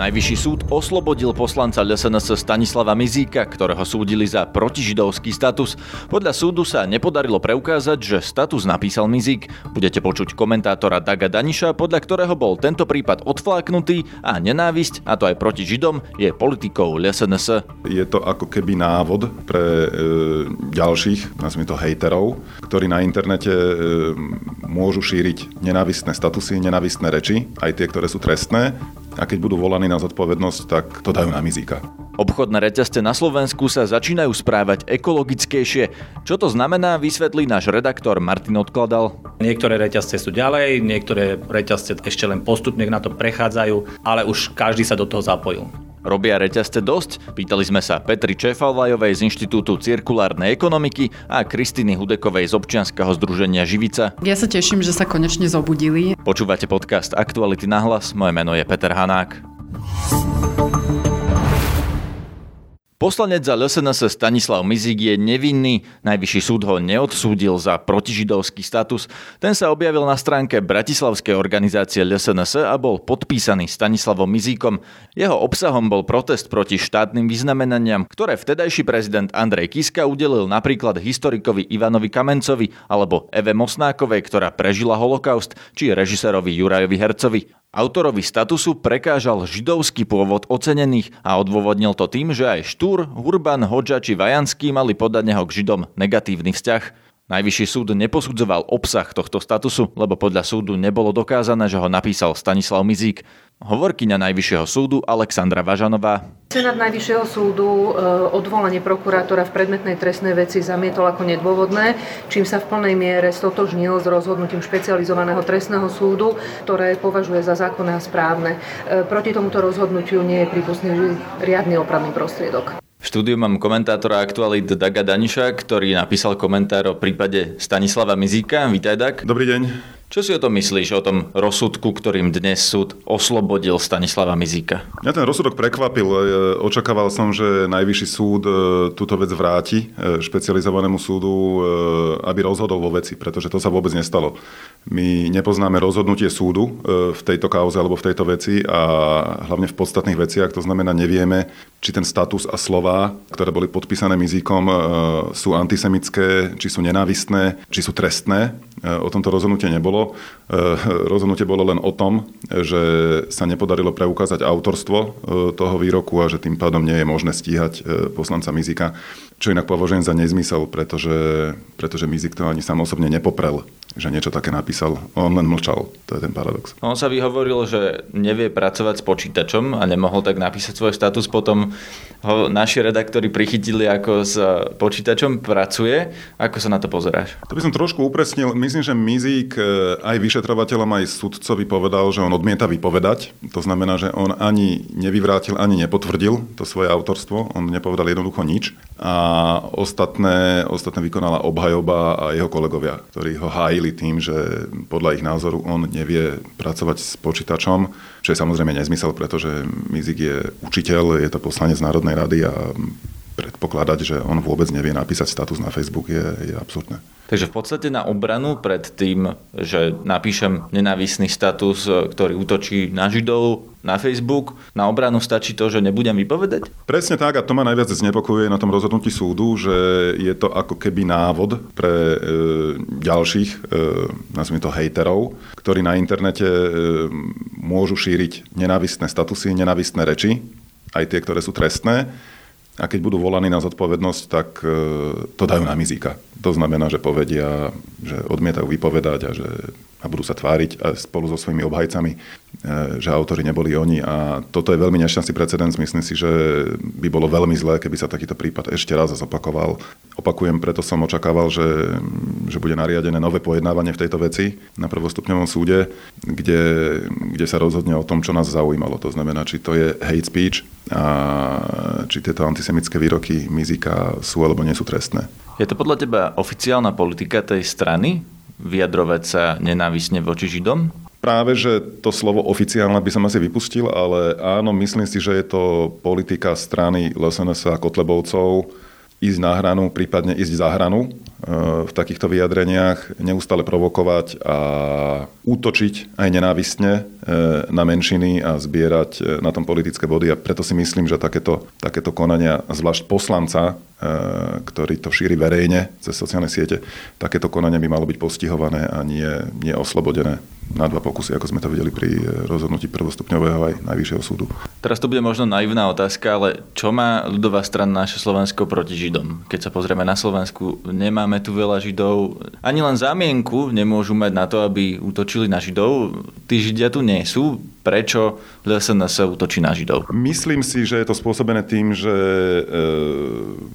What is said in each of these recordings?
Najvyšší súd oslobodil poslanca LSNS Stanislava Mizíka, ktorého súdili za protižidovský status. Podľa súdu sa nepodarilo preukázať, že status napísal Mizík. Budete počuť komentátora Daga Daniša, podľa ktorého bol tento prípad odfláknutý a nenávisť, a to aj proti Židom, je politikou LSNS. Je to ako keby návod pre e, ďalších, nazvime to hejterov, ktorí na internete e, môžu šíriť nenávistné statusy, nenávistné reči, aj tie, ktoré sú trestné, a keď budú volaní na zodpovednosť, tak to dajú na mizíka. Obchodné reťazce na Slovensku sa začínajú správať ekologickejšie. Čo to znamená, vysvetlí náš redaktor Martin Odkladal. Niektoré reťazce sú ďalej, niektoré reťazce ešte len postupne na to prechádzajú, ale už každý sa do toho zapojil. Robia reťazce dosť? Pýtali sme sa Petri Čefalvajovej z Inštitútu cirkulárnej ekonomiky a Kristiny Hudekovej z občianskeho združenia Živica. Ja sa teším, že sa konečne zobudili. Počúvate podcast Aktuality na hlas, moje meno je Peter Hanák. Poslanec za LSNS Stanislav Mizík je nevinný. Najvyšší súd ho neodsúdil za protižidovský status. Ten sa objavil na stránke Bratislavskej organizácie LSNS a bol podpísaný Stanislavom Mizíkom. Jeho obsahom bol protest proti štátnym vyznamenaniam, ktoré vtedajší prezident Andrej Kiska udelil napríklad historikovi Ivanovi Kamencovi alebo Eve Mosnákovej, ktorá prežila holokaust, či režisérovi Jurajovi Hercovi. Autorovi statusu prekážal židovský pôvod ocenených a odôvodnil to tým, že aj Štúr, Hurban, Hodža či Vajanský mali podať neho k Židom negatívny vzťah. Najvyšší súd neposudzoval obsah tohto statusu, lebo podľa súdu nebolo dokázané, že ho napísal Stanislav Mizík. Hovorkyňa Najvyššieho súdu Alexandra Važanová. Senát Najvyššieho súdu e, odvolanie prokurátora v predmetnej trestnej veci zamietol ako nedôvodné, čím sa v plnej miere stotožnil s rozhodnutím špecializovaného trestného súdu, ktoré považuje za zákonné a správne. E, proti tomuto rozhodnutiu nie je prípustný riadny opravný prostriedok. V štúdiu mám komentátora aktualit Daga Daniša, ktorý napísal komentár o prípade Stanislava Mizíka. Vítaj, Dag. Dobrý deň. Čo si o tom myslíš, o tom rozsudku, ktorým dnes súd oslobodil Stanislava Mizíka? Ja ten rozsudok prekvapil. E, očakával som, že najvyšší súd e, túto vec vráti e, špecializovanému súdu, aby rozhodol vo veci, pretože to sa vôbec nestalo. My nepoznáme rozhodnutie súdu v tejto kauze alebo v tejto veci a hlavne v podstatných veciach, to znamená nevieme, či ten status a slova, ktoré boli podpísané Mizíkom, sú antisemické, či sú nenávistné, či sú trestné. O tomto rozhodnutie nebolo bolo. Eh, rozhodnutie bolo len o tom, že sa nepodarilo preukázať autorstvo eh, toho výroku a že tým pádom nie je možné stíhať poslanca Mizika, čo inak považujem za nezmysel, pretože, pretože Mizik to ani sám osobne nepoprel že niečo také napísal. On len mlčal. To je ten paradox. On sa vyhovoril, že nevie pracovať s počítačom a nemohol tak napísať svoj status. Potom ho naši redaktori prichytili, ako s počítačom pracuje. Ako sa na to pozeráš? To by som trošku upresnil. Myslím, že Mizík e, aj vyšetrovateľom, aj sudcovi povedal, že on odmieta vypovedať. To znamená, že on ani nevyvrátil, ani nepotvrdil to svoje autorstvo. On nepovedal jednoducho nič. A ostatné, ostatné vykonala obhajoba a jeho kolegovia, ktorí ho hájili tým, že podľa ich názoru on nevie pracovať s počítačom, čo je samozrejme nezmysel, pretože Mizik je učiteľ, je to poslanec Národnej rady a predpokladať, že on vôbec nevie napísať status na Facebook je, je absurdné. Takže v podstate na obranu pred tým, že napíšem nenávisný status, ktorý útočí na Židov na Facebook, na obranu stačí to, že nebudem vypovedať? Presne tak a to ma najviac znepokojuje na tom rozhodnutí súdu, že je to ako keby návod pre e, ďalších, e, nazvime to hejterov, ktorí na internete e, môžu šíriť nenávistné statusy, nenávistné reči, aj tie, ktoré sú trestné a keď budú volaní na zodpovednosť, tak e, to dajú na mizíka. To znamená, že povedia, že odmietajú vypovedať a že a budú sa tváriť a spolu so svojimi obhajcami, e, že autory neboli oni. A toto je veľmi nešťastný precedens. Myslím si, že by bolo veľmi zlé, keby sa takýto prípad ešte raz zopakoval. Opakujem, preto som očakával, že, že bude nariadené nové pojednávanie v tejto veci na prvostupňovom súde, kde, kde sa rozhodne o tom, čo nás zaujímalo. To znamená, či to je hate speech a či tieto antisemické výroky Mizika sú alebo nie sú trestné. Je to podľa teba oficiálna politika tej strany? Vyjadrovať sa nenávisne voči Židom? Práve, že to slovo oficiálne by som asi vypustil, ale áno, myslím si, že je to politika strany LSNS a Kotlebovcov ísť na hranu, prípadne ísť za hranu v takýchto vyjadreniach, neustále provokovať a útočiť aj nenávistne e, na menšiny a zbierať e, na tom politické body a preto si myslím, že takéto, takéto konania, zvlášť poslanca, ktorý to šíri verejne cez sociálne siete, takéto konania by malo byť postihované a nie, nie oslobodené na dva pokusy, ako sme to videli pri rozhodnutí prvostupňového aj Najvyššieho súdu. Teraz to bude možno naivná otázka, ale čo má ľudová strana naše Slovensko proti Židom? Keď sa pozrieme na Slovensku, nemáme tu veľa Židov. Ani len zámienku nemôžu mať na to, aby útočili na Židov. Tí Židia tu nie sú. Prečo LSNS útočí na Židov? Myslím si, že je to spôsobené tým, že e,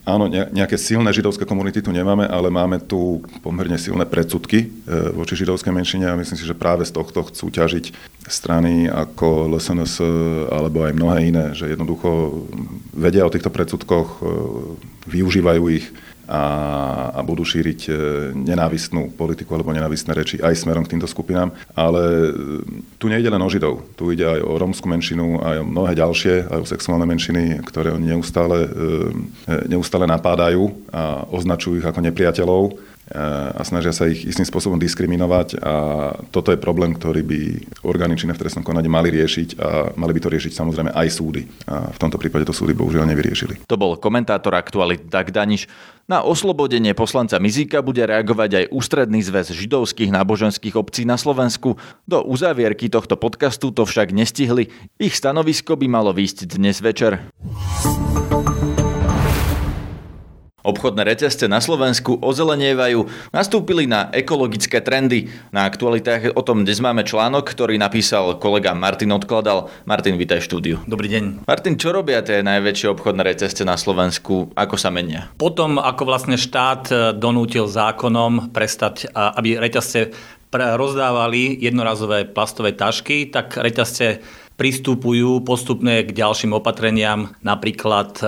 áno, nejaké silné židovské komunity tu nemáme, ale máme tu pomerne silné predsudky e, voči židovskej menšine a myslím si, že práve z tohto chcú ťažiť strany ako LSNS alebo aj mnohé iné, že jednoducho vedia o týchto predsudkoch, e, využívajú ich a, a budú šíriť e, nenávistnú politiku alebo nenávistné reči aj smerom k týmto skupinám. Ale e, tu nejde len o Židov, tu ide aj o rómsku menšinu, aj o mnohé ďalšie, aj o sexuálne menšiny, ktoré oni neustále, neustále napádajú a označujú ich ako nepriateľov a snažia sa ich istým spôsobom diskriminovať a toto je problém, ktorý by orgány činné v trestnom konaní mali riešiť a mali by to riešiť samozrejme aj súdy. A v tomto prípade to súdy bohužiaľ nevyriešili. To bol komentátor aktualit Dag Daniš. Na oslobodenie poslanca Mizika bude reagovať aj Ústredný zväz židovských náboženských obcí na Slovensku. Do uzávierky tohto podcastu to však nestihli. Ich stanovisko by malo výjsť dnes večer. Obchodné reťazce na Slovensku ozelenievajú, nastúpili na ekologické trendy. Na aktualitách o tom dnes máme článok, ktorý napísal kolega Martin Odkladal. Martin, vítaj štúdiu. Dobrý deň. Martin, čo robia tie najväčšie obchodné reťazce na Slovensku? Ako sa menia? Potom, ako vlastne štát e, donútil zákonom prestať, aby reťazce rozdávali jednorazové plastové tašky, tak reťazce pristupujú postupne k ďalším opatreniam, napríklad e,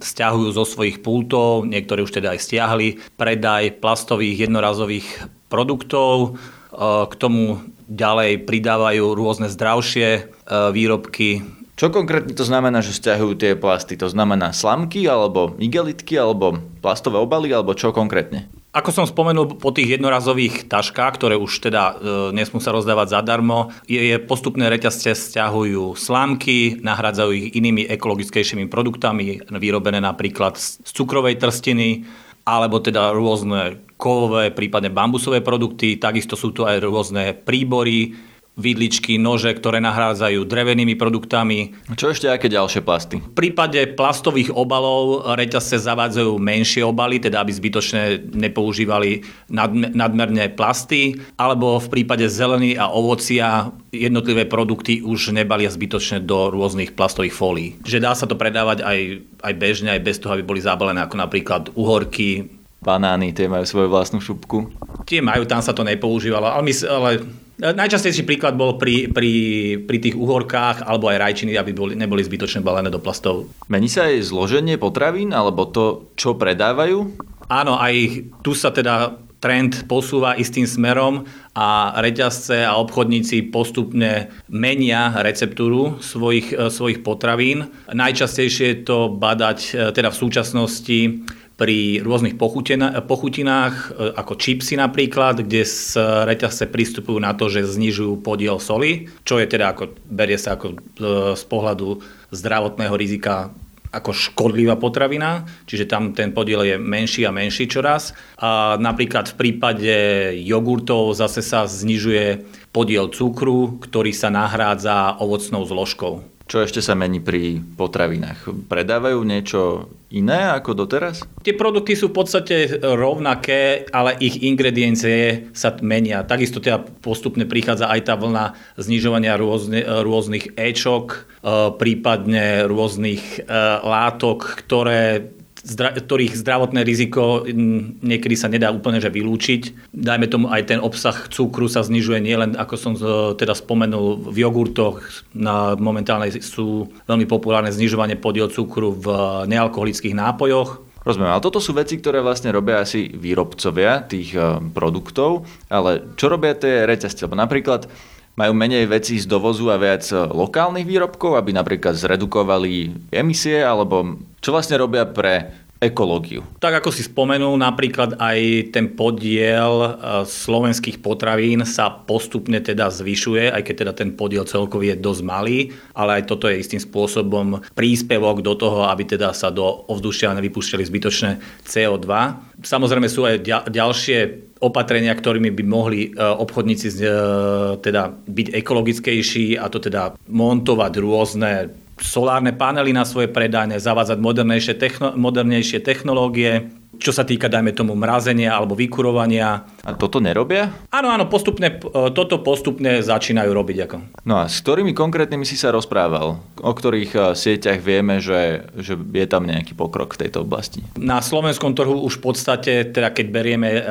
stiahujú zo svojich pultov, niektorí už teda aj stiahli, predaj plastových jednorazových produktov, e, k tomu ďalej pridávajú rôzne zdravšie e, výrobky, čo konkrétne to znamená, že stiahujú tie plasty? To znamená slamky, alebo igelitky, alebo plastové obaly, alebo čo konkrétne? Ako som spomenul, po tých jednorazových taškách, ktoré už teda e, nesmú sa rozdávať zadarmo, je, je postupné reťazce stiahujú slámky, nahradzajú ich inými ekologickejšími produktami, vyrobené napríklad z cukrovej trstiny, alebo teda rôzne kovové, prípadne bambusové produkty, takisto sú tu aj rôzne príbory, vidličky, nože, ktoré nahrádzajú drevenými produktami. Čo ešte aké ďalšie plasty? V prípade plastových obalov reťazce zavádzajú menšie obaly, teda aby zbytočne nepoužívali nadmerne plasty, alebo v prípade zelení a ovocia jednotlivé produkty už nebalia zbytočne do rôznych plastových fólií. Že dá sa to predávať aj, aj bežne, aj bez toho, aby boli zabalené, ako napríklad uhorky, banány, tie majú svoju vlastnú šupku. Tie majú, tam sa to nepoužívalo, ale, my, ale Najčastejší príklad bol pri, pri, pri tých uhorkách alebo aj rajčiny, aby boli, neboli zbytočne balené do plastov. Mení sa aj zloženie potravín alebo to, čo predávajú? Áno, aj tu sa teda trend posúva istým smerom a reťazce a obchodníci postupne menia receptúru svojich, svojich potravín. Najčastejšie je to badať teda v súčasnosti pri rôznych pochutinách, e, ako čipsy napríklad, kde z reťazce pristupujú na to, že znižujú podiel soli, čo je teda ako, berie sa ako e, z pohľadu zdravotného rizika ako škodlivá potravina, čiže tam ten podiel je menší a menší čoraz. A napríklad v prípade jogurtov zase sa znižuje podiel cukru, ktorý sa nahrádza ovocnou zložkou. Čo ešte sa mení pri potravinách? Predávajú niečo iné ako doteraz? Tie produkty sú v podstate rovnaké, ale ich ingrediencie sa menia. Takisto teda postupne prichádza aj tá vlna znižovania rôzne, rôznych ečok, e, prípadne rôznych e, látok, ktoré ktorých zdravotné riziko niekedy sa nedá úplne že vylúčiť. Dajme tomu aj ten obsah cukru sa znižuje nielen, ako som teda spomenul, v jogurtoch. Na, momentálne sú veľmi populárne znižovanie podiel cukru v nealkoholických nápojoch. Rozumiem, ale toto sú veci, ktoré vlastne robia asi výrobcovia tých e, produktov, ale čo robia tie reťazce? Lebo napríklad majú menej vecí z dovozu a viac e, lokálnych výrobkov, aby napríklad zredukovali emisie, alebo čo vlastne robia pre ekológiu. Tak ako si spomenul, napríklad aj ten podiel e, slovenských potravín sa postupne teda zvyšuje, aj keď teda ten podiel celkový je dosť malý, ale aj toto je istým spôsobom príspevok do toho, aby teda sa do ovzdušia nevypúšťali zbytočné CO2. Samozrejme sú aj ďalšie opatrenia, ktorými by mohli e, obchodníci teda byť ekologickejší a to teda montovať rôzne solárne panely na svoje predajne, zavádzať modernejšie, techno, modernejšie technológie, čo sa týka, dajme tomu, mrazenia alebo vykurovania. A toto nerobia? Áno, áno, postupne, e, toto postupne začínajú robiť. Ako. No a s ktorými konkrétnymi si sa rozprával? O ktorých e, sieťach vieme, že, že je tam nejaký pokrok v tejto oblasti? Na slovenskom trhu už v podstate, teda keď berieme uh,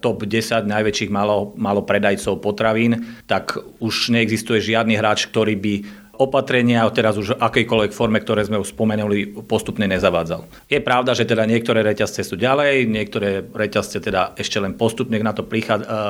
top 10 najväčších malo, malo predajcov potravín, tak už neexistuje žiadny hráč, ktorý by opatrenia, teraz už v akejkoľvek forme, ktoré sme už spomenuli, postupne nezavádzal. Je pravda, že teda niektoré reťazce sú ďalej, niektoré reťazce teda ešte len postupne na to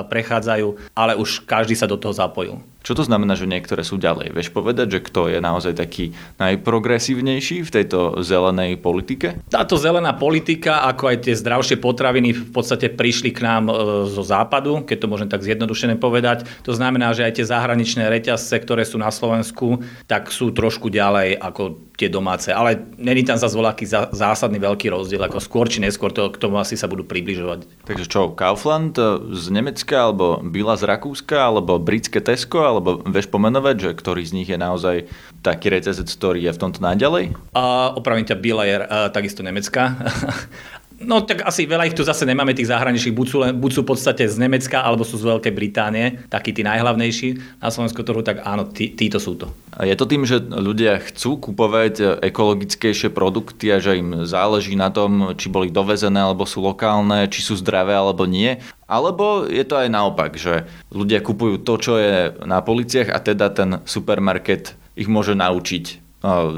prechádzajú, ale už každý sa do toho zapojil. Čo to znamená, že niektoré sú ďalej? Vieš povedať, že kto je naozaj taký najprogresívnejší v tejto zelenej politike? Táto zelená politika, ako aj tie zdravšie potraviny v podstate prišli k nám e, zo západu, keď to môžem tak zjednodušené povedať. To znamená, že aj tie zahraničné reťazce, ktoré sú na Slovensku, tak sú trošku ďalej ako tie domáce. Ale není tam zase voľaký zásadný veľký rozdiel, ako skôr či neskôr to, k tomu asi sa budú približovať. Takže čo, Kaufland z Nemecka, alebo Bila z Rakúska, alebo britské Tesco, alebo vieš pomenovať, že ktorý z nich je naozaj taký reťazec, ktorý je v tomto najďalej? A opravím ťa, Bila je uh, takisto Nemecka. No tak asi veľa ich tu zase nemáme, tých zahraničných, buď sú, buď sú v podstate z Nemecka, alebo sú z Veľkej Británie, takí tí najhlavnejší na Slovensku trhu, tak áno, tí, títo sú to. A je to tým, že ľudia chcú kupovať ekologickejšie produkty a že im záleží na tom, či boli dovezené, alebo sú lokálne, či sú zdravé, alebo nie? Alebo je to aj naopak, že ľudia kupujú to, čo je na policiach a teda ten supermarket ich môže naučiť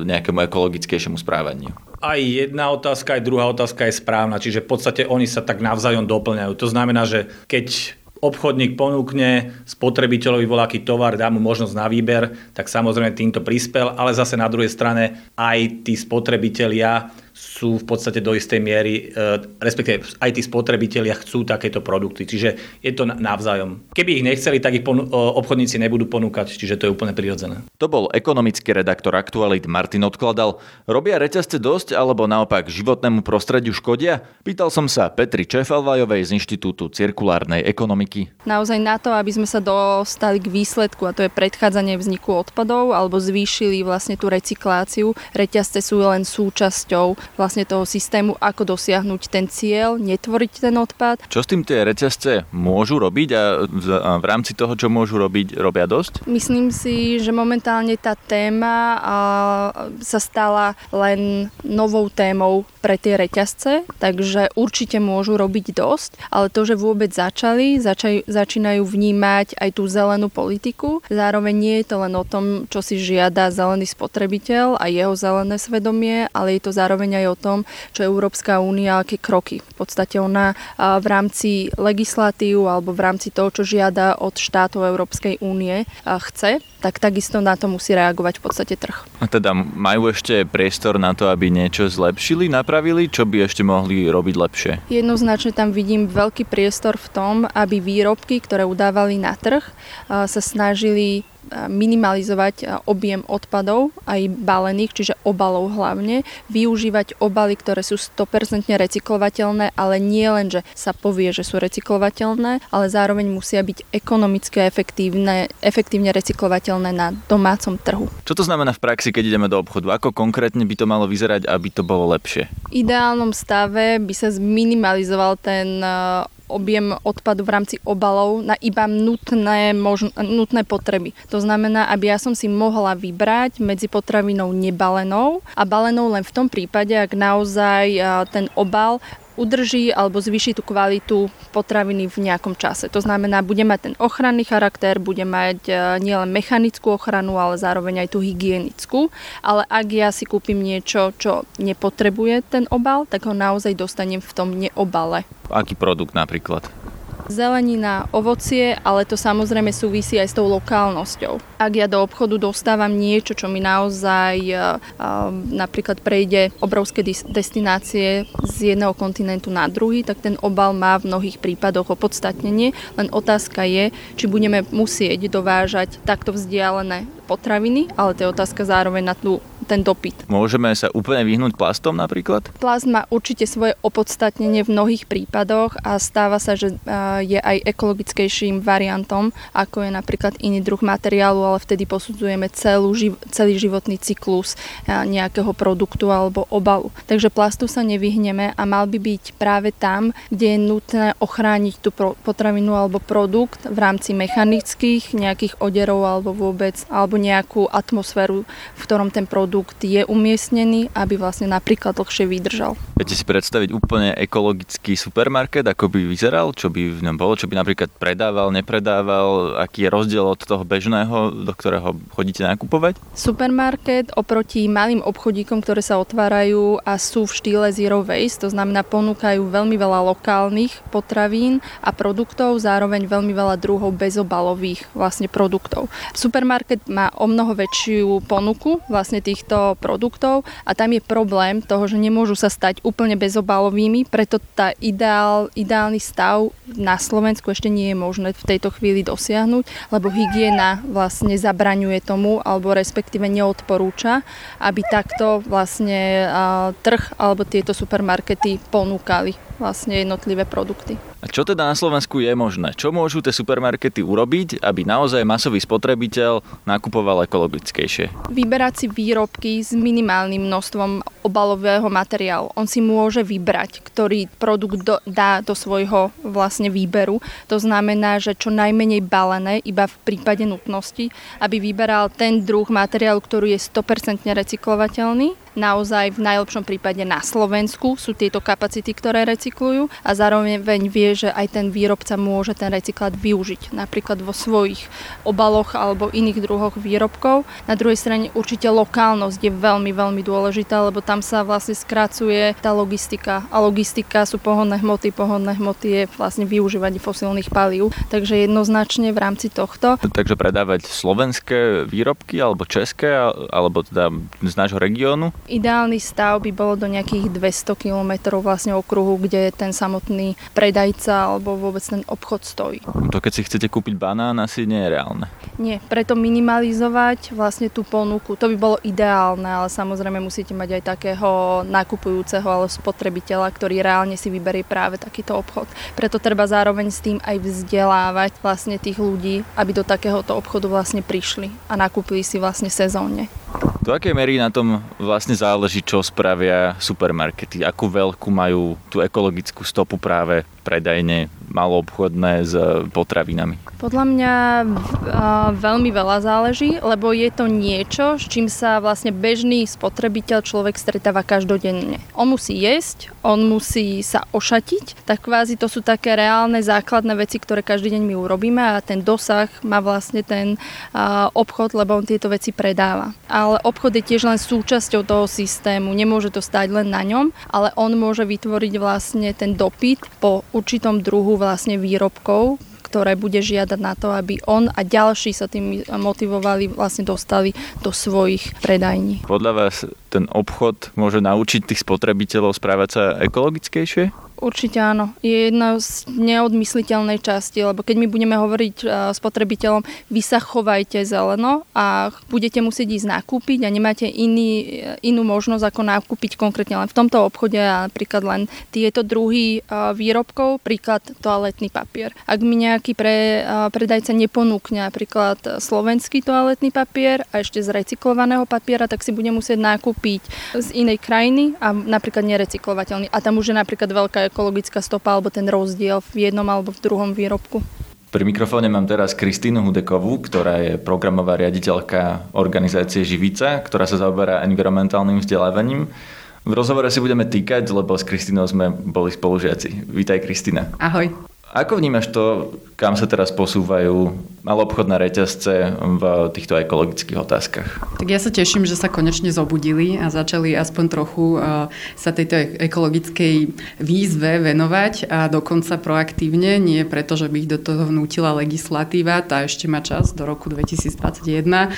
nejakému ekologickejšiemu správaniu aj jedna otázka, aj druhá otázka je správna. Čiže v podstate oni sa tak navzájom doplňajú. To znamená, že keď obchodník ponúkne spotrebiteľovi voľaký tovar, dá mu možnosť na výber, tak samozrejme týmto prispel, ale zase na druhej strane aj tí spotrebitelia sú v podstate do istej miery, e, respektíve aj tí spotrebitelia chcú takéto produkty, čiže je to navzájom. Keby ich nechceli, tak ich ponu- obchodníci nebudú ponúkať, čiže to je úplne prirodzené. To bol ekonomický redaktor Aktualit Martin Odkladal. Robia reťazce dosť alebo naopak životnému prostrediu škodia? Pýtal som sa Petri Čefalvajovej z Inštitútu cirkulárnej ekonomiky. Naozaj na to, aby sme sa dostali k výsledku, a to je predchádzanie vzniku odpadov alebo zvýšili vlastne tú recykláciu, reťazce sú len súčasťou vlastne toho systému, ako dosiahnuť ten cieľ, netvoriť ten odpad. Čo s tým tie reťazce môžu robiť a v rámci toho, čo môžu robiť, robia dosť? Myslím si, že momentálne tá téma sa stala len novou témou pre tie reťazce, takže určite môžu robiť dosť, ale to, že vôbec začali, začaj, začínajú vnímať aj tú zelenú politiku. Zároveň nie je to len o tom, čo si žiada zelený spotrebiteľ a jeho zelené svedomie, ale je to zároveň aj o tom, čo Európska únia, aké kroky. V podstate ona v rámci legislatív alebo v rámci toho, čo žiada od štátov Európskej únie chce, tak takisto na to musí reagovať v podstate trh. A teda majú ešte priestor na to, aby niečo zlepšili, napravili, čo by ešte mohli robiť lepšie? Jednoznačne tam vidím veľký priestor v tom, aby výrobky, ktoré udávali na trh, sa snažili minimalizovať objem odpadov, aj balených, čiže obalov hlavne, využívať obaly, ktoré sú 100% recyklovateľné, ale nie len, že sa povie, že sú recyklovateľné, ale zároveň musia byť ekonomicky efektívne, efektívne recyklovateľné na domácom trhu. Čo to znamená v praxi, keď ideme do obchodu? Ako konkrétne by to malo vyzerať, aby to bolo lepšie? V ideálnom stave by sa zminimalizoval ten objem odpadu v rámci obalov na iba nutné, možn- nutné potreby. To znamená, aby ja som si mohla vybrať medzi potravinou nebalenou a balenou len v tom prípade, ak naozaj ten obal udrží alebo zvýši tú kvalitu potraviny v nejakom čase. To znamená, bude mať ten ochranný charakter, bude mať e, nielen mechanickú ochranu, ale zároveň aj tú hygienickú. Ale ak ja si kúpim niečo, čo nepotrebuje ten obal, tak ho naozaj dostanem v tom neobale. Aký produkt napríklad? Zelenina, ovocie, ale to samozrejme súvisí aj s tou lokálnosťou. Ak ja do obchodu dostávam niečo, čo mi naozaj uh, napríklad prejde obrovské destinácie z jedného kontinentu na druhý, tak ten obal má v mnohých prípadoch opodstatnenie. Len otázka je, či budeme musieť dovážať takto vzdialené potraviny, ale to je otázka zároveň na tú ten dopyt. Môžeme sa úplne vyhnúť plastom napríklad? Plast má určite svoje opodstatnenie v mnohých prípadoch a stáva sa, že je aj ekologickejším variantom, ako je napríklad iný druh materiálu, ale vtedy posudzujeme celú, celý životný cyklus nejakého produktu alebo obalu. Takže plastu sa nevyhneme a mal by byť práve tam, kde je nutné ochrániť tú potravinu alebo produkt v rámci mechanických nejakých oderov alebo vôbec, alebo nejakú atmosféru, v ktorom ten produkt produkt je umiestnený, aby vlastne napríklad dlhšie vydržal. Viete si predstaviť úplne ekologický supermarket, ako by vyzeral, čo by v ňom bolo, čo by napríklad predával, nepredával, aký je rozdiel od toho bežného, do ktorého chodíte nakupovať? Supermarket oproti malým obchodíkom, ktoré sa otvárajú a sú v štýle zero waste, to znamená ponúkajú veľmi veľa lokálnych potravín a produktov, zároveň veľmi veľa druhov bezobalových vlastne produktov. Supermarket má o mnoho väčšiu ponuku vlastne tých týchto produktov a tam je problém toho, že nemôžu sa stať úplne bezobalovými, preto tá ideál, ideálny stav na Slovensku ešte nie je možné v tejto chvíli dosiahnuť, lebo hygiena vlastne zabraňuje tomu, alebo respektíve neodporúča, aby takto vlastne trh alebo tieto supermarkety ponúkali vlastne jednotlivé produkty. A čo teda na Slovensku je možné? Čo môžu tie supermarkety urobiť, aby naozaj masový spotrebiteľ nakupoval ekologickejšie? Vyberať si výrobky s minimálnym množstvom obalového materiálu. On si môže vybrať, ktorý produkt do, dá do svojho vlastne výberu. To znamená, že čo najmenej balené, iba v prípade nutnosti, aby vyberal ten druh materiálu, ktorý je 100% recyklovateľný naozaj v najlepšom prípade na Slovensku sú tieto kapacity, ktoré recyklujú a zároveň vie, že aj ten výrobca môže ten recyklát využiť napríklad vo svojich obaloch alebo iných druhoch výrobkov. Na druhej strane určite lokálnosť je veľmi, veľmi dôležitá, lebo tam sa vlastne skracuje tá logistika a logistika sú pohodné hmoty, pohodné hmoty je vlastne využívanie fosílnych palív. Takže jednoznačne v rámci tohto. Takže predávať slovenské výrobky alebo české alebo teda z nášho regiónu? Ideálny stav by bolo do nejakých 200 km vlastne okruhu, kde ten samotný predajca alebo vôbec ten obchod stojí. To keď si chcete kúpiť banán, asi nie je reálne. Nie, preto minimalizovať vlastne tú ponuku, to by bolo ideálne, ale samozrejme musíte mať aj takého nakupujúceho alebo spotrebiteľa, ktorý reálne si vyberie práve takýto obchod. Preto treba zároveň s tým aj vzdelávať vlastne tých ľudí, aby do takéhoto obchodu vlastne prišli a nakúpili si vlastne sezónne. Do akej mery na tom vlastne záleží, čo spravia supermarkety? Akú veľkú majú tú ekologickú stopu práve predajne maloobchodné s potravinami? Podľa mňa veľmi veľa záleží, lebo je to niečo, s čím sa vlastne bežný spotrebiteľ človek stretáva každodenne. On musí jesť, on musí sa ošatiť, tak kvázi to sú také reálne základné veci, ktoré každý deň my urobíme a ten dosah má vlastne ten obchod, lebo on tieto veci predáva. Ale obchod je tiež len súčasťou toho systému, nemôže to stať len na ňom, ale on môže vytvoriť vlastne ten dopyt po určitom druhu vlastne výrobkov, ktoré bude žiadať na to, aby on a ďalší sa tým motivovali, vlastne dostali do svojich predajní. Podľa vás ten obchod môže naučiť tých spotrebiteľov správať sa ekologickejšie? Určite áno. Je jedna z neodmysliteľnej časti, lebo keď my budeme hovoriť e, spotrebiteľom, vy sa chovajte zeleno a budete musieť ísť nakúpiť a nemáte iný, e, inú možnosť ako nakúpiť konkrétne len v tomto obchode a napríklad len tieto druhy e, výrobkov, príklad toaletný papier. Ak mi nejaký pre, predajca neponúkne napríklad slovenský toaletný papier a ešte z recyklovaného papiera, tak si bude musieť nakúpiť z inej krajiny a napríklad nerecyklovateľný. A tam už je napríklad veľká ekologická stopa alebo ten rozdiel v jednom alebo v druhom výrobku. Pri mikrofóne mám teraz Kristínu Hudekovú, ktorá je programová riaditeľka organizácie Živica, ktorá sa zaoberá environmentálnym vzdelávaním. V rozhovore si budeme týkať, lebo s Kristínou sme boli spolužiaci. Vítaj Kristina. Ahoj. Ako vnímaš to, kam sa teraz posúvajú malobchodné reťazce v týchto ekologických otázkach? Tak ja sa teším, že sa konečne zobudili a začali aspoň trochu uh, sa tejto ekologickej výzve venovať a dokonca proaktívne, nie preto, že by ich do toho vnútila legislatíva, tá ešte má čas do roku 2021, uh,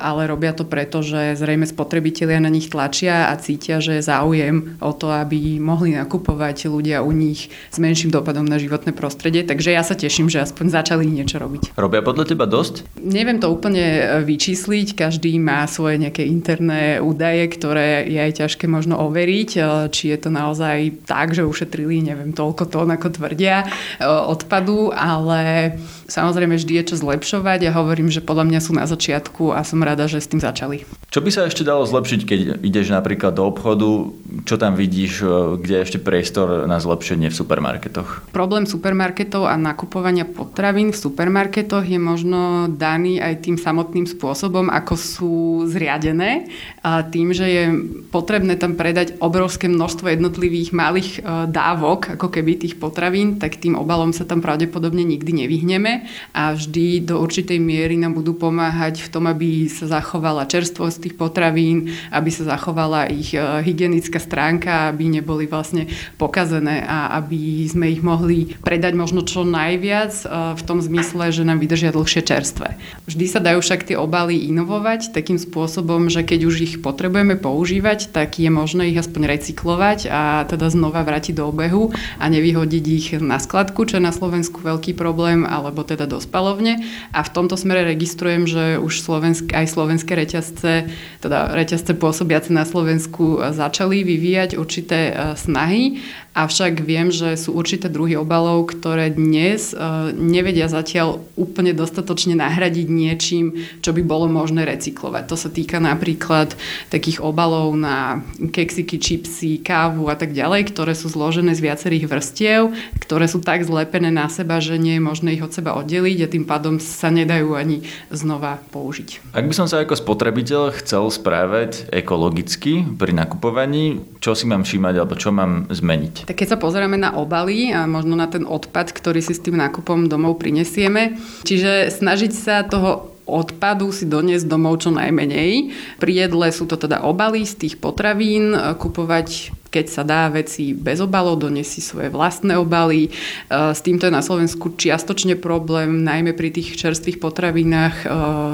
ale robia to preto, že zrejme spotrebitelia na nich tlačia a cítia, že je záujem o to, aby mohli nakupovať ľudia u nich s menším dopadom na životné prostredie. Takže ja sa teším, že aspoň začali niečo robiť. Robia podľa teba dosť? Neviem to úplne e, vyčísliť. Každý má svoje nejaké interné údaje, ktoré je aj ťažké možno overiť, e, či je to naozaj tak, že ušetrili neviem toľko tón, ako tvrdia, e, odpadu, ale samozrejme vždy je čo zlepšovať. Ja hovorím, že podľa mňa sú na začiatku a som rada, že s tým začali. Čo by sa ešte dalo zlepšiť, keď ideš napríklad do obchodu? Čo tam vidíš, kde je ešte priestor na zlepšenie v supermarketoch? Problém supermarketov a nakupovania potravín v supermarketoch je možno daný aj tým samotným spôsobom, ako sú zriadené. A tým, že je potrebné tam predať obrovské množstvo jednotlivých malých e, dávok, ako keby tých potravín, tak tým obalom sa tam pravdepodobne nikdy nevyhneme a vždy do určitej miery nám budú pomáhať v tom, aby sa zachovala čerstvosť tých potravín, aby sa zachovala ich e, hygienická stránka, aby neboli vlastne pokazené a aby sme ich mohli predať možno čo najviac e, v tom zmysle, že nám vydržia dlhšie čerstvé. Vždy sa dajú však tie obaly inovovať takým spôsobom, že keď už ich potrebujeme používať, tak je možné ich aspoň recyklovať a teda znova vrátiť do obehu a nevyhodiť ich na skladku, čo je na Slovensku veľký problém, alebo teda do spalovne. A v tomto smere registrujem, že už slovensk, aj slovenské reťazce, teda reťazce pôsobiace na Slovensku začali vyvíjať určité e, snahy Avšak viem, že sú určité druhy obalov, ktoré dnes uh, nevedia zatiaľ úplne dostatočne nahradiť niečím, čo by bolo možné recyklovať. To sa týka napríklad takých obalov na keksiky, čipsy, kávu a tak ďalej, ktoré sú zložené z viacerých vrstiev, ktoré sú tak zlepené na seba, že nie je možné ich od seba oddeliť a tým pádom sa nedajú ani znova použiť. Ak by som sa ako spotrebiteľ chcel správať ekologicky pri nakupovaní, čo si mám všímať alebo čo mám zmeniť? Tak keď sa pozeráme na obaly a možno na ten odpad, ktorý si s tým nákupom domov prinesieme, čiže snažiť sa toho odpadu si doniesť domov čo najmenej. Pri jedle sú to teda obaly z tých potravín, kupovať keď sa dá veci bez obalov, doniesie svoje vlastné obaly. E, s týmto je na Slovensku čiastočne problém, najmä pri tých čerstvých potravinách e,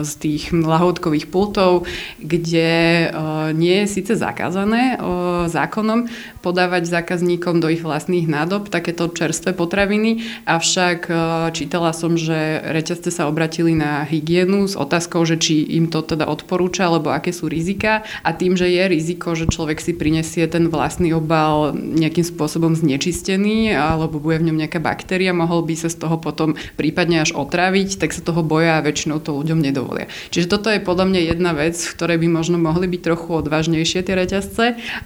z tých lahodkových pultov, kde e, nie je síce zakázané zákonom podávať zákazníkom do ich vlastných nádob takéto čerstvé potraviny, avšak čítala som, že reťazce sa obratili na hygienu s otázkou, že či im to teda odporúča, alebo aké sú rizika a tým, že je riziko, že človek si prinesie ten vlastný plastný obal nejakým spôsobom znečistený alebo bude v ňom nejaká baktéria, mohol by sa z toho potom prípadne až otráviť, tak sa toho boja a väčšinou to ľuďom nedovolia. Čiže toto je podľa mňa jedna vec, v ktorej by možno mohli byť trochu odvážnejšie tie reťazce,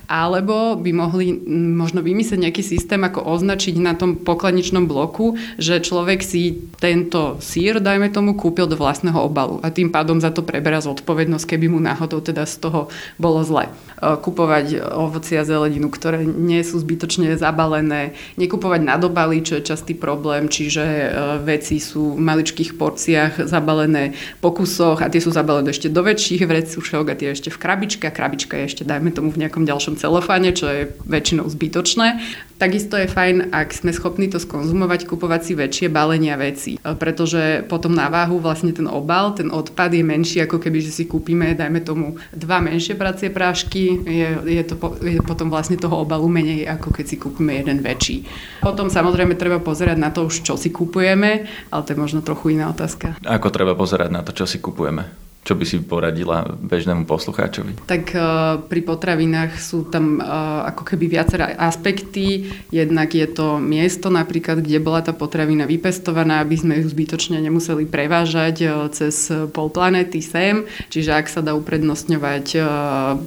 alebo by mohli možno vymyslieť nejaký systém, ako označiť na tom pokladničnom bloku, že človek si tento sír, dajme tomu, kúpil do vlastného obalu a tým pádom za to preberá zodpovednosť, keby mu náhodou teda z toho bolo zle. Kupovať ovoci a zeleninu ktoré nie sú zbytočne zabalené, nekupovať na dobaly, čo je častý problém, čiže e, veci sú v maličkých porciách zabalené po kusoch a tie sú zabalené ešte do väčších vrecúšok a tie ešte v krabičke. Krabička je ešte, dajme tomu, v nejakom ďalšom celofáne, čo je väčšinou zbytočné. Takisto je fajn, ak sme schopní to skonzumovať, kupovať si väčšie balenia veci, e, pretože potom na váhu vlastne ten obal, ten odpad je menší, ako keby, že si kúpime, dajme tomu, dva menšie pracie prášky, je, je to je potom vlastne toho obalu menej, ako keď si kúpime jeden väčší. Potom samozrejme treba pozerať na to už, čo si kupujeme, ale to je možno trochu iná otázka. Ako treba pozerať na to, čo si kupujeme? Čo by si poradila bežnému poslucháčovi? Tak uh, pri potravinách sú tam uh, ako keby viaceré aspekty. Jednak je to miesto napríklad, kde bola tá potravina vypestovaná, aby sme ju zbytočne nemuseli prevážať uh, cez pol planety sem. Čiže ak sa dá uprednostňovať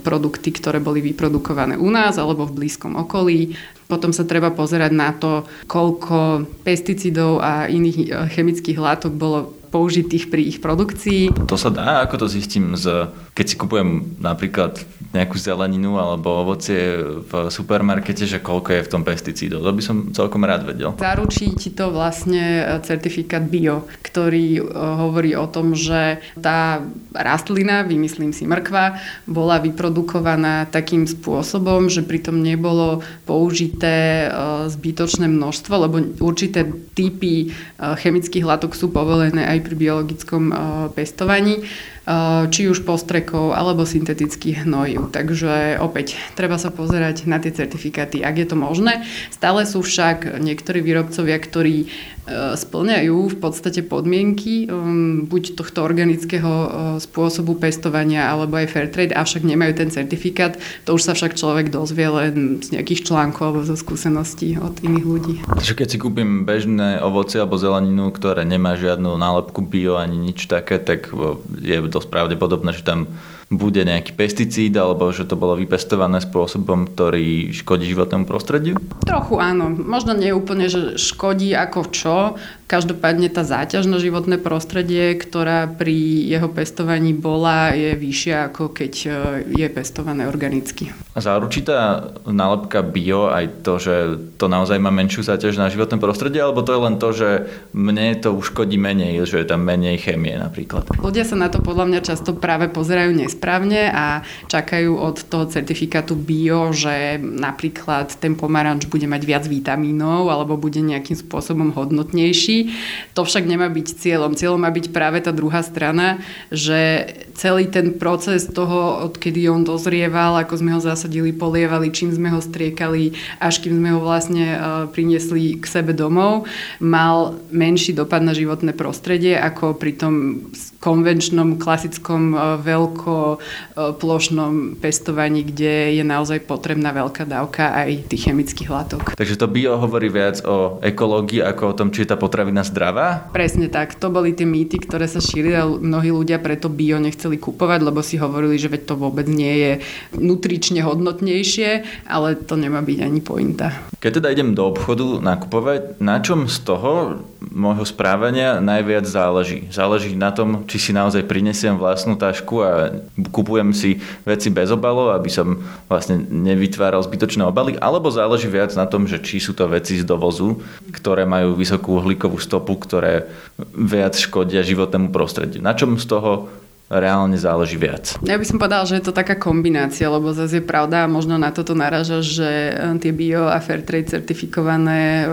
produkty, ktoré boli vyprodukované u nás alebo v blízkom okolí, potom sa treba pozerať na to, koľko pesticidov a iných chemických látok bolo použitých pri ich produkcii. To sa dá, ako to zistím, z, keď si kupujem napríklad nejakú zeleninu alebo ovocie v supermarkete, že koľko je v tom pesticídov. To by som celkom rád vedel. Zaručí ti to vlastne certifikát bio, ktorý hovorí o tom, že tá rastlina, vymyslím si mrkva, bola vyprodukovaná takým spôsobom, že pritom nebolo použité zbytočné množstvo, lebo určité typy chemických látok sú povolené aj pri biologickom pestovaní či už postrekov alebo syntetických hnojív. Takže opäť treba sa pozerať na tie certifikáty, ak je to možné. Stále sú však niektorí výrobcovia, ktorí splňajú v podstate podmienky um, buď tohto organického uh, spôsobu pestovania alebo aj fair trade, avšak nemajú ten certifikát. To už sa však človek dozvie len z nejakých článkov alebo zo skúseností od iných ľudí. Takže keď si kúpim bežné ovocie alebo zeleninu, ktoré nemá žiadnu nálepku bio ani nič také, tak je dosť pravdepodobné, že tam bude nejaký pesticíd alebo že to bolo vypestované spôsobom, ktorý škodí životnému prostrediu? Trochu áno. Možno nie úplne, že škodí ako čo. Každopádne tá záťaž na životné prostredie, ktorá pri jeho pestovaní bola, je vyššia ako keď e, je pestované organicky. A zaručí tá nálepka bio aj to, že to naozaj má menšiu záťaž na životné prostredie, alebo to je len to, že mne to uškodí menej, že je tam menej chemie napríklad? Ľudia sa na to podľa mňa často práve pozerajú nesprávne a čakajú od toho certifikátu bio, že napríklad ten pomaranč bude mať viac vitamínov alebo bude nejakým spôsobom hodnotnejší. To však nemá byť cieľom. Cieľom má byť práve tá druhá strana, že celý ten proces toho, odkedy on dozrieval, ako sme ho zasadili, polievali, čím sme ho striekali, až kým sme ho vlastne uh, priniesli k sebe domov, mal menší dopad na životné prostredie ako pri tom konvenčnom, klasickom, uh, veľko plošnom pestovaní, kde je naozaj potrebná veľká dávka aj tých chemických látok. Takže to bio hovorí viac o ekológii ako o tom, či je tá potravina zdravá? Presne tak. To boli tie mýty, ktoré sa šírili a mnohí ľudia preto bio nechceli kupovať, lebo si hovorili, že veď to vôbec nie je nutrične hodnotnejšie, ale to nemá byť ani pointa. Keď teda idem do obchodu nakupovať, na čom z toho môjho správania najviac záleží? Záleží na tom, či si naozaj prinesiem vlastnú tašku a kupujem si veci bez obalov, aby som vlastne nevytváral zbytočné obaly, alebo záleží viac na tom, že či sú to veci z dovozu, ktoré majú vysokú uhlíkovú stopu, ktoré viac škodia životnému prostrediu. Na čom z toho reálne záleží viac. Ja by som povedala, že je to taká kombinácia, lebo zase je pravda a možno na toto naraža, že eh, tie bio a fair trade certifikované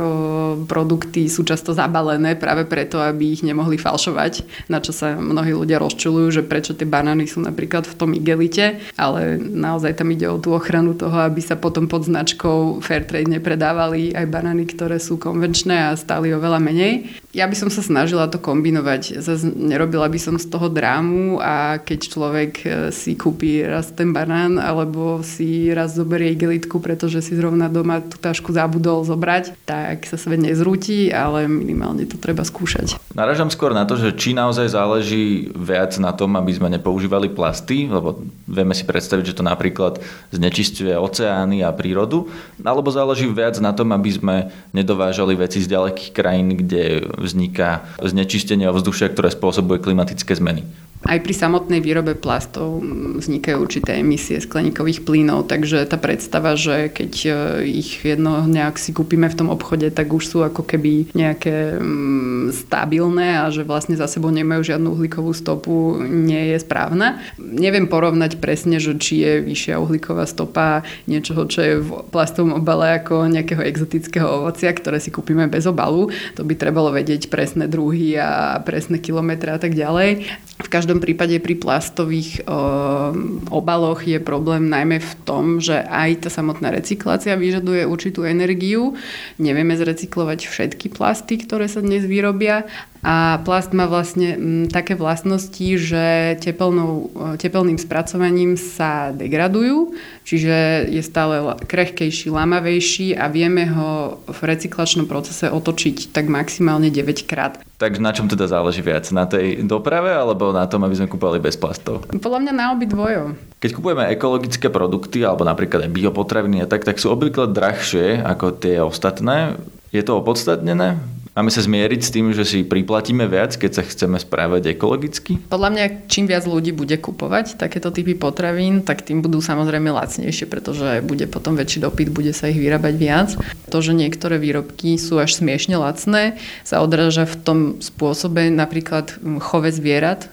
produkty sú často zabalené práve preto, aby ich nemohli falšovať, na čo sa mnohí ľudia rozčulujú, že prečo tie banány sú napríklad v tom igelite, ale naozaj tam ide o tú ochranu toho, aby sa potom pod značkou fair trade nepredávali aj banány, ktoré sú konvenčné a stáli oveľa menej. Ja by som sa snažila to kombinovať. Zase nerobila by som z toho drámu keď človek e, si kúpi raz ten banán alebo si raz zoberie igelitku, pretože si zrovna doma tú tašku zabudol zobrať, tak sa svet nezrúti, ale minimálne to treba skúšať. Naražam skôr na to, že či naozaj záleží viac na tom, aby sme nepoužívali plasty, lebo vieme si predstaviť, že to napríklad znečistuje oceány a prírodu, alebo záleží viac na tom, aby sme nedovážali veci z ďalekých krajín, kde vzniká znečistenie ovzdušia, ktoré spôsobuje klimatické zmeny. Aj pri samotnej výrobe plastov vznikajú určité emisie skleníkových plynov, takže tá predstava, že keď e, ich jedno nejak si kúpime v tom obchode, tak už sú ako keby nejaké mm, stabilné a že vlastne za sebou nemajú žiadnu uhlíkovú stopu, nie je správna. Neviem porovnať presne, že či je vyššia uhlíková stopa niečoho, čo je v plastovom obale ako nejakého exotického ovocia, ktoré si kúpime bez obalu. To by trebalo vedieť presné druhy a presné kilometre a tak ďalej. V každom každom prípade pri plastových o, obaloch je problém najmä v tom, že aj tá samotná recyklácia vyžaduje určitú energiu. Nevieme zrecyklovať všetky plasty, ktoré sa dnes vyrobia a plast má vlastne m, mm, také vlastnosti, že tepelnou, tepelným spracovaním sa degradujú, čiže je stále krehkejší, lamavejší a vieme ho v recyklačnom procese otočiť tak maximálne 9 krát. Takže na čom teda záleží viac? Na tej doprave alebo na tom, aby sme kúpali bez plastov? Podľa mňa na obi dvojo. Keď kupujeme ekologické produkty alebo napríklad aj biopotraviny a tak, tak sú obvykle drahšie ako tie ostatné. Je to opodstatnené? Máme sa zmieriť s tým, že si priplatíme viac, keď sa chceme správať ekologicky? Podľa mňa, čím viac ľudí bude kupovať takéto typy potravín, tak tým budú samozrejme lacnejšie, pretože bude potom väčší dopyt, bude sa ich vyrábať viac. To, že niektoré výrobky sú až smiešne lacné, sa odráža v tom spôsobe napríklad chove zvierat,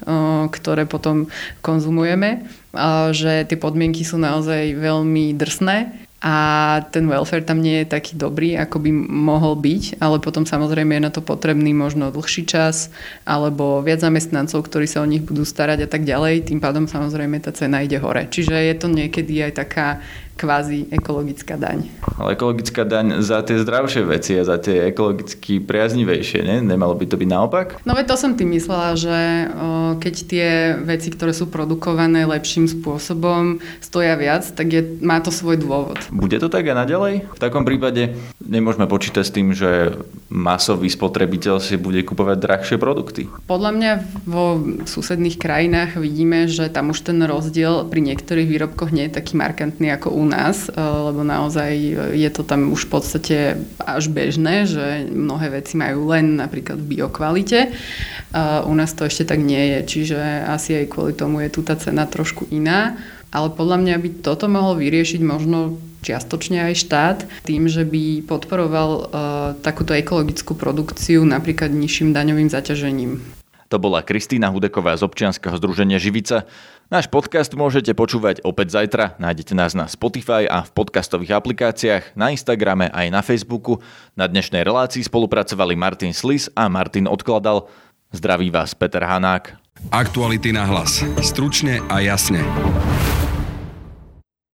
ktoré potom konzumujeme, že tie podmienky sú naozaj veľmi drsné a ten welfare tam nie je taký dobrý, ako by mohol byť, ale potom samozrejme je na to potrebný možno dlhší čas alebo viac zamestnancov, ktorí sa o nich budú starať a tak ďalej. Tým pádom samozrejme tá cena ide hore. Čiže je to niekedy aj taká kvázi ekologická daň. Ale ekologická daň za tie zdravšie veci a za tie ekologicky priaznivejšie, ne? Nemalo by to byť naopak? No veď to som tým myslela, že keď tie veci, ktoré sú produkované lepším spôsobom, stoja viac, tak je, má to svoj dôvod. Bude to tak aj naďalej? V takom prípade nemôžeme počítať s tým, že masový spotrebiteľ si bude kupovať drahšie produkty. Podľa mňa vo susedných krajinách vidíme, že tam už ten rozdiel pri niektorých výrobkoch nie je taký markantný ako u nás, eh, lebo naozaj je to tam už v podstate až bežné, že mnohé veci majú len napríklad v biokvalite. U nás to ešte tak nie je, čiže asi aj kvôli tomu je tu tá cena trošku iná. Ale podľa mňa by toto mohol vyriešiť možno čiastočne aj štát tým, že by podporoval uh, takúto ekologickú produkciu napríklad nižším daňovým zaťažením. To bola Kristýna Hudeková z občianskeho združenia Živica. Náš podcast môžete počúvať opäť zajtra. Nájdete nás na Spotify a v podcastových aplikáciách, na Instagrame aj na Facebooku. Na dnešnej relácii spolupracovali Martin Slis a Martin Odkladal. Zdraví vás Peter Hanák. Aktuality na hlas. Stručne a jasne.